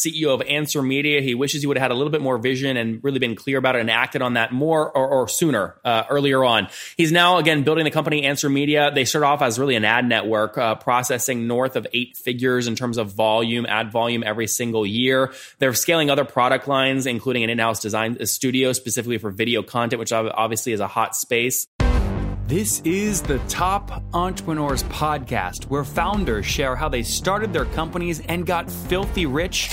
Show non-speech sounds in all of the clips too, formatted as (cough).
CEO of Answer Media. He wishes he would have had a little bit more vision and really been clear about it and acted on that more or, or sooner, uh, earlier on. He's now, again, building the company Answer Media. They start off as really an ad network, uh, processing north of eight figures in terms of volume, ad volume every single year. They're scaling other product lines, including an in house design studio specifically for video content, which obviously is a hot space. This is the Top Entrepreneurs Podcast, where founders share how they started their companies and got filthy rich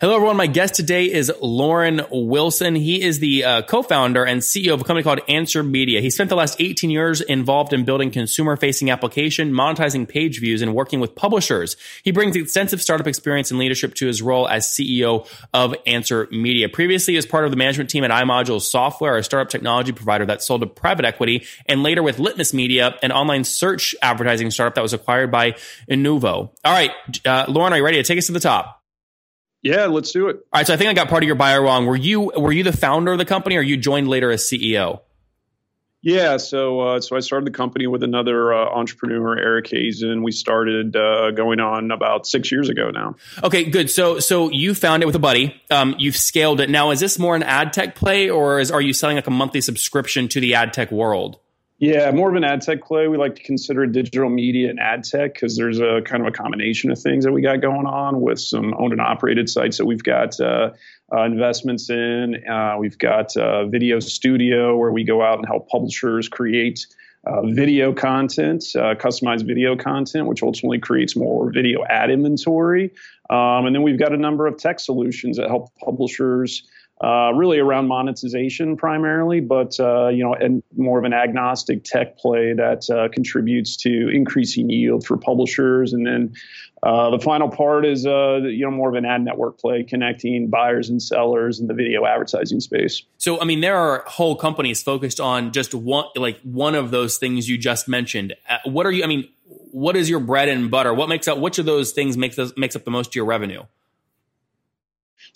Hello, everyone. My guest today is Lauren Wilson. He is the uh, co-founder and CEO of a company called Answer Media. He spent the last 18 years involved in building consumer-facing application, monetizing page views, and working with publishers. He brings extensive startup experience and leadership to his role as CEO of Answer Media. Previously, as part of the management team at iModule Software, a startup technology provider that sold to private equity, and later with Litmus Media, an online search advertising startup that was acquired by Inuvo. All right, uh, Loren, are you ready to take us to the top? Yeah, let's do it. All right, so I think I got part of your bio wrong. Were you were you the founder of the company, or you joined later as CEO? Yeah, so uh, so I started the company with another uh, entrepreneur, Eric Hazen. We started uh, going on about six years ago now. Okay, good. So so you found it with a buddy. Um, you've scaled it. Now, is this more an ad tech play, or is are you selling like a monthly subscription to the ad tech world? Yeah, more of an ad tech play. We like to consider digital media and ad tech because there's a kind of a combination of things that we got going on with some owned and operated sites that we've got uh, uh, investments in. Uh, we've got uh, video studio where we go out and help publishers create uh, video content, uh, customized video content, which ultimately creates more video ad inventory. Um, and then we've got a number of tech solutions that help publishers uh, really around monetization primarily, but uh, you know, and more of an agnostic tech play that uh, contributes to increasing yield for publishers. And then uh, the final part is uh, you know more of an ad network play, connecting buyers and sellers in the video advertising space. So, I mean, there are whole companies focused on just one, like one of those things you just mentioned. Uh, what are you? I mean, what is your bread and butter? What makes up? Which of those things makes makes up the most of your revenue?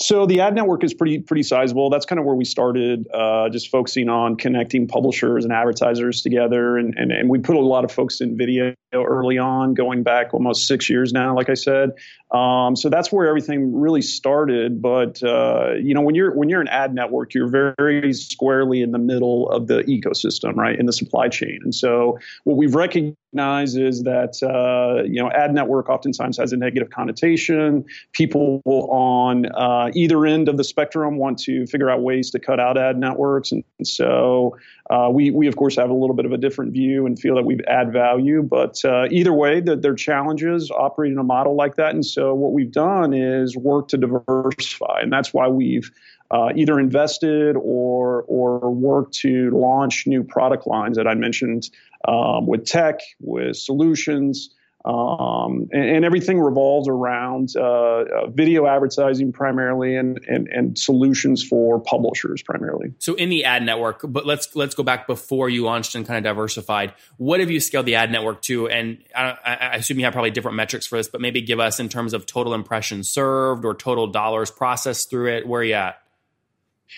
So the ad network is pretty pretty sizable. That's kind of where we started, uh, just focusing on connecting publishers and advertisers together, and, and and we put a lot of focus in video early on, going back almost six years now. Like I said, um, so that's where everything really started. But uh, you know, when you're when you're an ad network, you're very squarely in the middle of the ecosystem, right, in the supply chain. And so what we've recognized is that uh, you know, ad network oftentimes has a negative connotation. People on uh, either end of the spectrum want to figure out ways to cut out ad networks, and, and so uh, we we of course have a little bit of a different view and feel that we add value. But uh, either way, that there are challenges operating a model like that, and so so what we've done is work to diversify, and that's why we've uh, either invested or or worked to launch new product lines that I mentioned um, with tech, with solutions. Um, and, and, everything revolves around uh, uh, video advertising primarily and, and, and solutions for publishers primarily. So in the ad network, but let's let's go back before you launched and kind of diversified. What have you scaled the ad network to? And I, I assume you have probably different metrics for this, but maybe give us in terms of total impressions served or total dollars processed through it. Where are you at?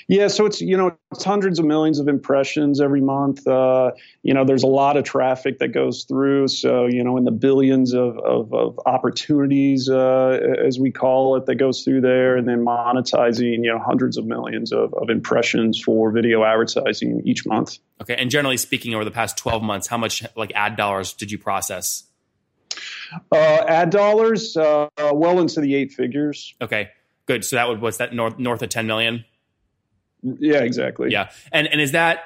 Yeah, so it's you know it's hundreds of millions of impressions every month. Uh, you know, there's a lot of traffic that goes through. So you know, in the billions of of, of opportunities, uh, as we call it, that goes through there, and then monetizing you know hundreds of millions of, of impressions for video advertising each month. Okay, and generally speaking, over the past 12 months, how much like ad dollars did you process? Uh, ad dollars, uh, well into the eight figures. Okay, good. So that would what's that north north of 10 million? Yeah, exactly. Yeah, and and is that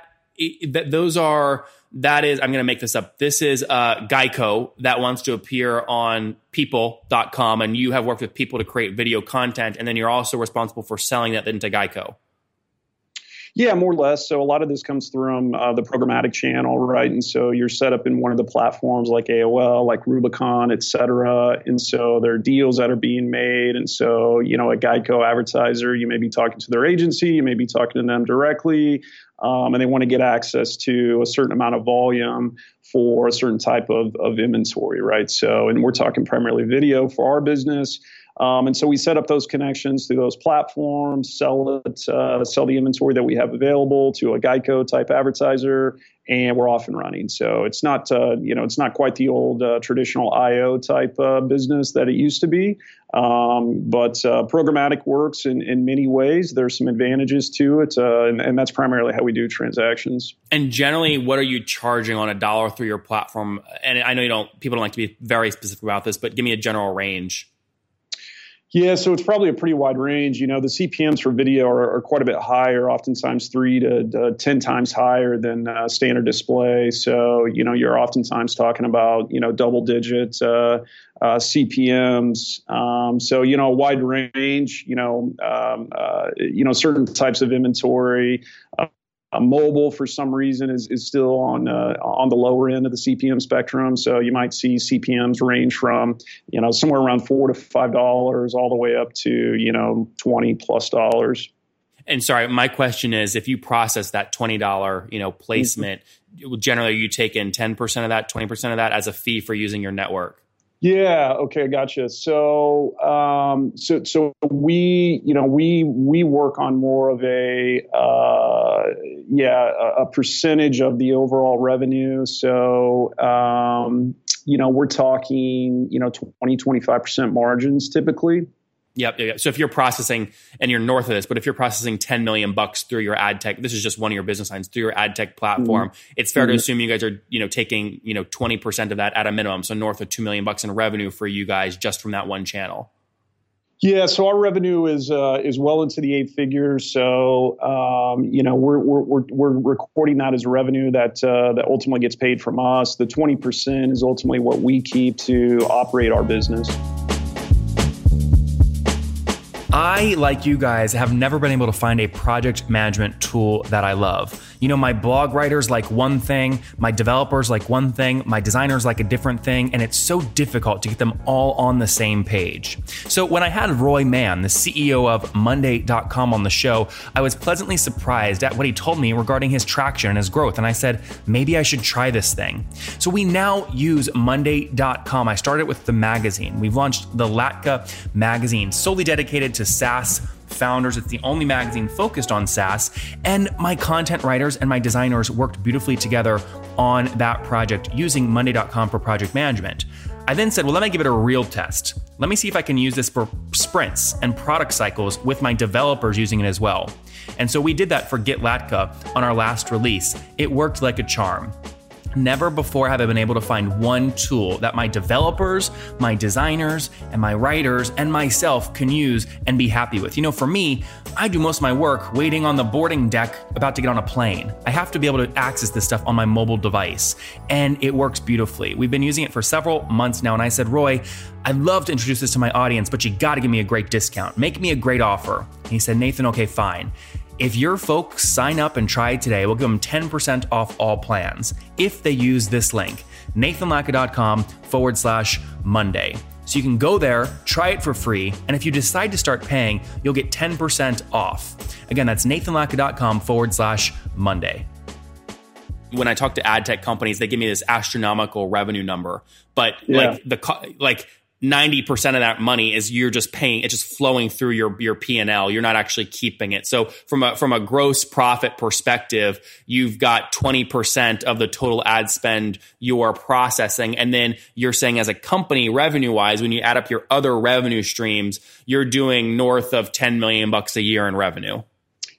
that those are that is I'm going to make this up. This is uh, Geico that wants to appear on People.com, and you have worked with people to create video content, and then you're also responsible for selling that into Geico. Yeah, more or less. So a lot of this comes through uh, the programmatic channel, right? And so you're set up in one of the platforms like AOL, like Rubicon, et cetera. And so there are deals that are being made. And so, you know, a Geico advertiser, you may be talking to their agency, you may be talking to them directly, um, and they want to get access to a certain amount of volume for a certain type of, of inventory, right? So, and we're talking primarily video for our business. Um, and so we set up those connections through those platforms, sell it, uh, sell the inventory that we have available to a Geico type advertiser, and we're off and running. So it's not, uh, you know, it's not quite the old uh, traditional IO type uh, business that it used to be. Um, but uh, programmatic works in, in many ways. There's some advantages to it, uh, and, and that's primarily how we do transactions. And generally, what are you charging on a dollar through your platform? And I know you don't, people don't like to be very specific about this, but give me a general range. Yeah, so it's probably a pretty wide range. You know, the CPMS for video are, are quite a bit higher, oftentimes three to, to ten times higher than uh, standard display. So, you know, you're oftentimes talking about you know double digit uh, uh, CPMS. Um, so, you know, a wide range. You know, um, uh, you know, certain types of inventory. Uh, mobile for some reason is, is still on uh, on the lower end of the CPM spectrum. So you might see CPMS range from you know somewhere around four to five dollars all the way up to you know twenty plus dollars. And sorry, my question is, if you process that twenty dollar you know placement, mm-hmm. generally you take in ten percent of that, twenty percent of that as a fee for using your network. Yeah. Okay. Gotcha. So, um, so, so we, you know, we we work on more of a, uh, yeah, a, a, percentage of the overall revenue. So, um, you know, we're talking, you know, 20, 25 percent margins typically. Yep, yep, So if you're processing and you're north of this, but if you're processing 10 million bucks through your ad tech, this is just one of your business lines through your ad tech platform. Mm-hmm. It's fair mm-hmm. to assume you guys are, you know, taking, you know, 20% of that at a minimum. So north of 2 million bucks in revenue for you guys just from that one channel. Yeah, so our revenue is uh, is well into the eight figures. So um, you know we're, we're we're recording that as revenue that uh, that ultimately gets paid from us. The twenty percent is ultimately what we keep to operate our business. I, like you guys, have never been able to find a project management tool that I love. You know, my blog writers like one thing, my developers like one thing, my designers like a different thing, and it's so difficult to get them all on the same page. So when I had Roy Mann, the CEO of Monday.com, on the show, I was pleasantly surprised at what he told me regarding his traction and his growth. And I said, maybe I should try this thing. So we now use Monday.com. I started with the magazine. We've launched the Latka magazine, solely dedicated to SaaS founders. It's the only magazine focused on SaaS. And my content writers and my designers worked beautifully together on that project using Monday.com for project management. I then said, well, let me give it a real test. Let me see if I can use this for sprints and product cycles with my developers using it as well. And so we did that for GetLatka on our last release. It worked like a charm. Never before have I been able to find one tool that my developers, my designers, and my writers and myself can use and be happy with. You know, for me, I do most of my work waiting on the boarding deck about to get on a plane. I have to be able to access this stuff on my mobile device, and it works beautifully. We've been using it for several months now, and I said, Roy, I'd love to introduce this to my audience, but you gotta give me a great discount. Make me a great offer. And he said, Nathan, okay, fine. If your folks sign up and try it today, we'll give them 10% off all plans if they use this link, nathanlatka.com forward slash Monday. So you can go there, try it for free, and if you decide to start paying, you'll get 10% off. Again, that's nathanlatka.com forward slash Monday. When I talk to ad tech companies, they give me this astronomical revenue number, but yeah. like the like 90% of that money is you're just paying it's just flowing through your your P&L you're not actually keeping it. So from a from a gross profit perspective you've got 20% of the total ad spend you are processing. And then you're saying as a company revenue wise when you add up your other revenue streams you're doing north of 10 million bucks a year in revenue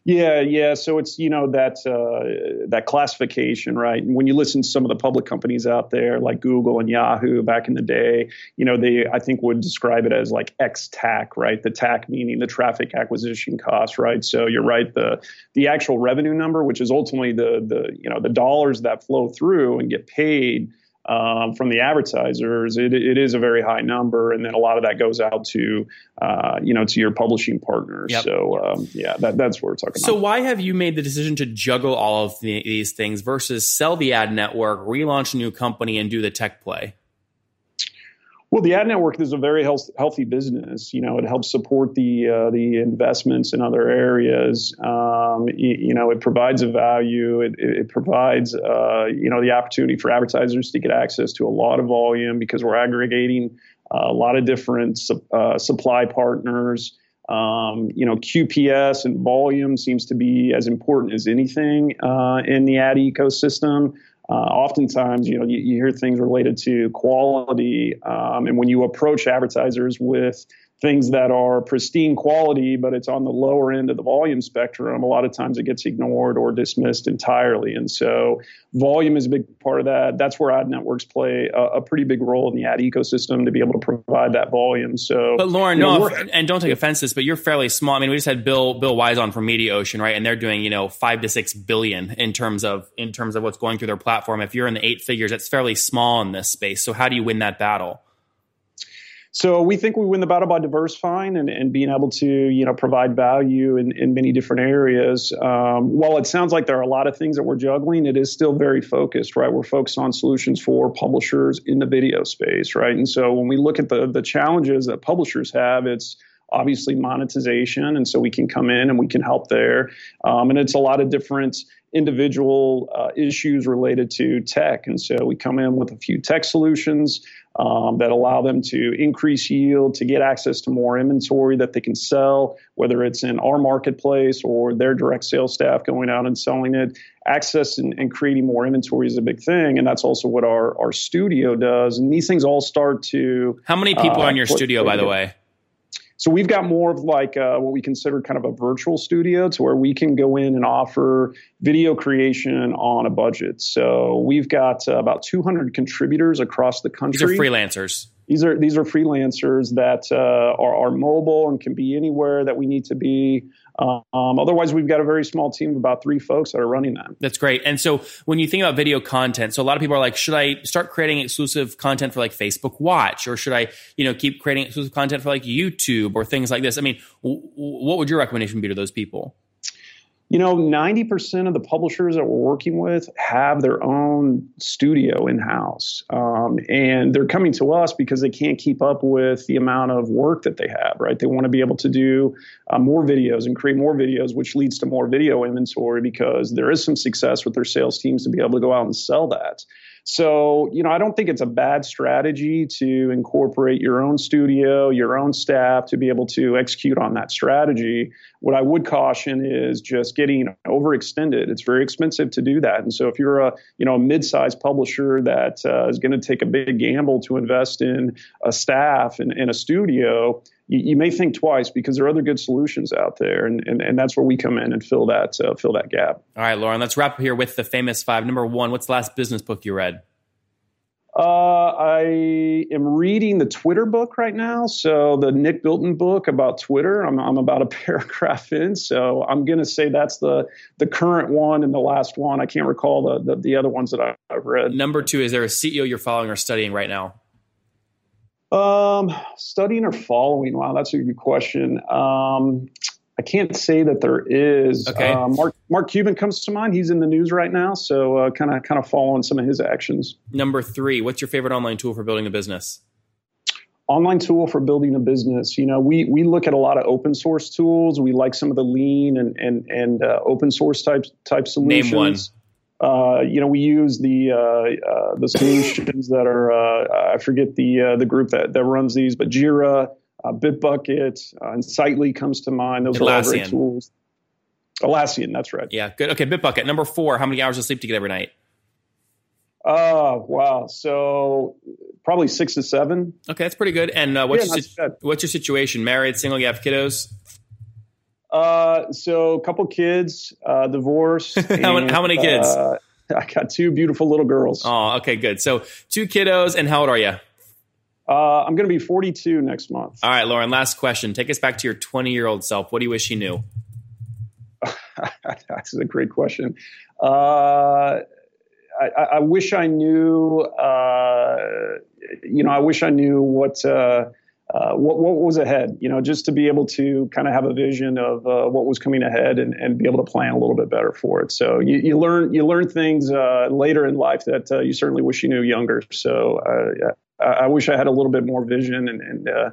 yeah, yeah. So it's you know that uh, that classification, right? And when you listen to some of the public companies out there, like Google and Yahoo, back in the day, you know they I think would describe it as like X TAC, right? The TAC meaning the traffic acquisition cost, right? So you're right. The the actual revenue number, which is ultimately the the you know the dollars that flow through and get paid um, from the advertisers, it, it is a very high number, and then a lot of that goes out to uh, you know to your publishing partners. Yep. So um, yeah, that, that's what we're talking so about. So why have you made the decision to juggle all of the, these things versus sell the ad network, relaunch a new company, and do the tech play? Well, the ad network is a very health, healthy business. You know, it helps support the uh, the investments in other areas. Um, you, you, know, it provides a value. It, it provides uh, you know the opportunity for advertisers to get access to a lot of volume because we're aggregating uh, a lot of different su- uh, supply partners. Um, you know, QPS and volume seems to be as important as anything uh, in the ad ecosystem. Uh, oftentimes, you know, you, you, hear things related to quality, um, and when you approach advertisers with things that are pristine quality, but it's on the lower end of the volume spectrum, a lot of times it gets ignored or dismissed entirely. And so volume is a big part of that. That's where ad networks play a, a pretty big role in the ad ecosystem to be able to provide that volume. So, but Lauren, no, know, and don't take offense to this, but you're fairly small. I mean, we just had Bill Bill Wise on from Mediaocean, right? And they're doing you know five to six billion in terms of in terms of what's going through their platform. If you're in the eight figures, that's fairly small in this space. So how do you win that battle? So we think we win the battle by diversifying and, and being able to, you know, provide value in, in many different areas. Um, while it sounds like there are a lot of things that we're juggling, it is still very focused, right? We're focused on solutions for publishers in the video space, right? And so when we look at the the challenges that publishers have, it's obviously monetization, and so we can come in and we can help there. Um, and it's a lot of different individual uh, issues related to tech. And so we come in with a few tech solutions um, that allow them to increase yield, to get access to more inventory that they can sell, whether it's in our marketplace or their direct sales staff going out and selling it. Access and, and creating more inventory is a big thing. And that's also what our, our studio does. And these things all start to. How many people uh, are in your studio, by the way? So we've got more of like uh, what we consider kind of a virtual studio to where we can go in and offer video creation on a budget. So we've got uh, about 200 contributors across the country. These are freelancers. These are these are freelancers that uh, are, are mobile and can be anywhere that we need to be. Um, otherwise, we've got a very small team of about three folks that are running that. That's great. And so, when you think about video content, so a lot of people are like, should I start creating exclusive content for like Facebook Watch, or should I, you know, keep creating exclusive content for like YouTube or things like this? I mean, w- what would your recommendation be to those people? You know, 90% of the publishers that we're working with have their own studio in house. Um, and they're coming to us because they can't keep up with the amount of work that they have, right? They want to be able to do uh, more videos and create more videos, which leads to more video inventory because there is some success with their sales teams to be able to go out and sell that. So, you know, I don't think it's a bad strategy to incorporate your own studio, your own staff to be able to execute on that strategy. What I would caution is just getting overextended. It's very expensive to do that. And so if you're a, you know, a mid-sized publisher that uh, is going to take a big gamble to invest in a staff and in a studio, you, you, may think twice because there are other good solutions out there, and, and, and that's where we come in and fill that uh, fill that gap. All right, Lauren, let's wrap up here with the famous five. Number one, what's the last business book you read? Uh, I am reading the Twitter book right now. So the Nick Bilton book about Twitter. I'm, I'm about a (laughs) paragraph in, so I'm going to say that's the the current one and the last one. I can't recall the the, the other ones that I, have read. Number two, is there a CEO you're following or studying right now? Um, studying or following? Wow, that's a good question. Um, I can't say that there is. Okay. Uh, Mark Mark Cuban comes to mind. He's in the news right now, so kind of kind of following some of his actions. Number three, what's your favorite online tool for building a business? Online tool for building a business. You know, we we look at a lot of open source tools. We like some of the lean and and and uh, open source type type solutions. Name one. Uh, you know, we use the uh, uh, the solutions that are uh, I forget the uh, the group that that runs these, but Jira, Bitbucket, and Sightly comes to mind. Those Atlassian. are all great tools. Atlassian, that's right. Yeah, good. Okay, Bitbucket. Number four. How many hours of sleep do you get every night? Oh wow! So probably six to seven. Okay, that's pretty good. And what's yeah, your, what's your situation? Married, single? You have kiddos? Uh, so a couple kids, uh, divorced. (laughs) how, many, how, many, kids? Uh, I got two beautiful little girls. Oh, okay, good. So two kiddos, and how old are you? Uh, I'm going to be 42 next month. All right, Lauren. Last question. Take us back to your 20 year old self. What do you wish you knew? (laughs) That's a great question. Uh, I, I, wish I knew. Uh, you know, I wish I knew what. Uh, what, what was ahead, you know, just to be able to kind of have a vision of uh, what was coming ahead and, and be able to plan a little bit better for it. So you, you learn you learn things uh, later in life that uh, you certainly wish you knew younger. So uh, I wish I had a little bit more vision and, and uh,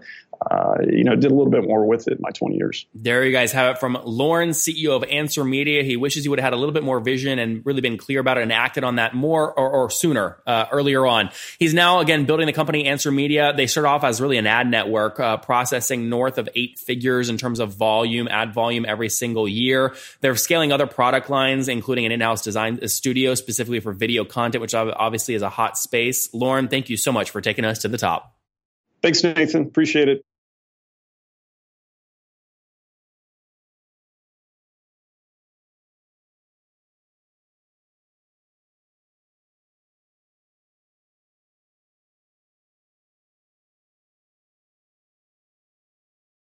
uh, you know, did a little bit more with it in my 20 years. There you guys have it from Lauren, CEO of Answer Media. He wishes he would have had a little bit more vision and really been clear about it and acted on that more or, or sooner, uh, earlier on. He's now, again, building the company Answer Media. They start off as really an ad network, uh, processing north of eight figures in terms of volume, ad volume every single year. They're scaling other product lines, including an in-house design studio specifically for video content, which obviously is a hot space. Lauren, thank you so much for taking us to the top. Thanks, Nathan. Appreciate it.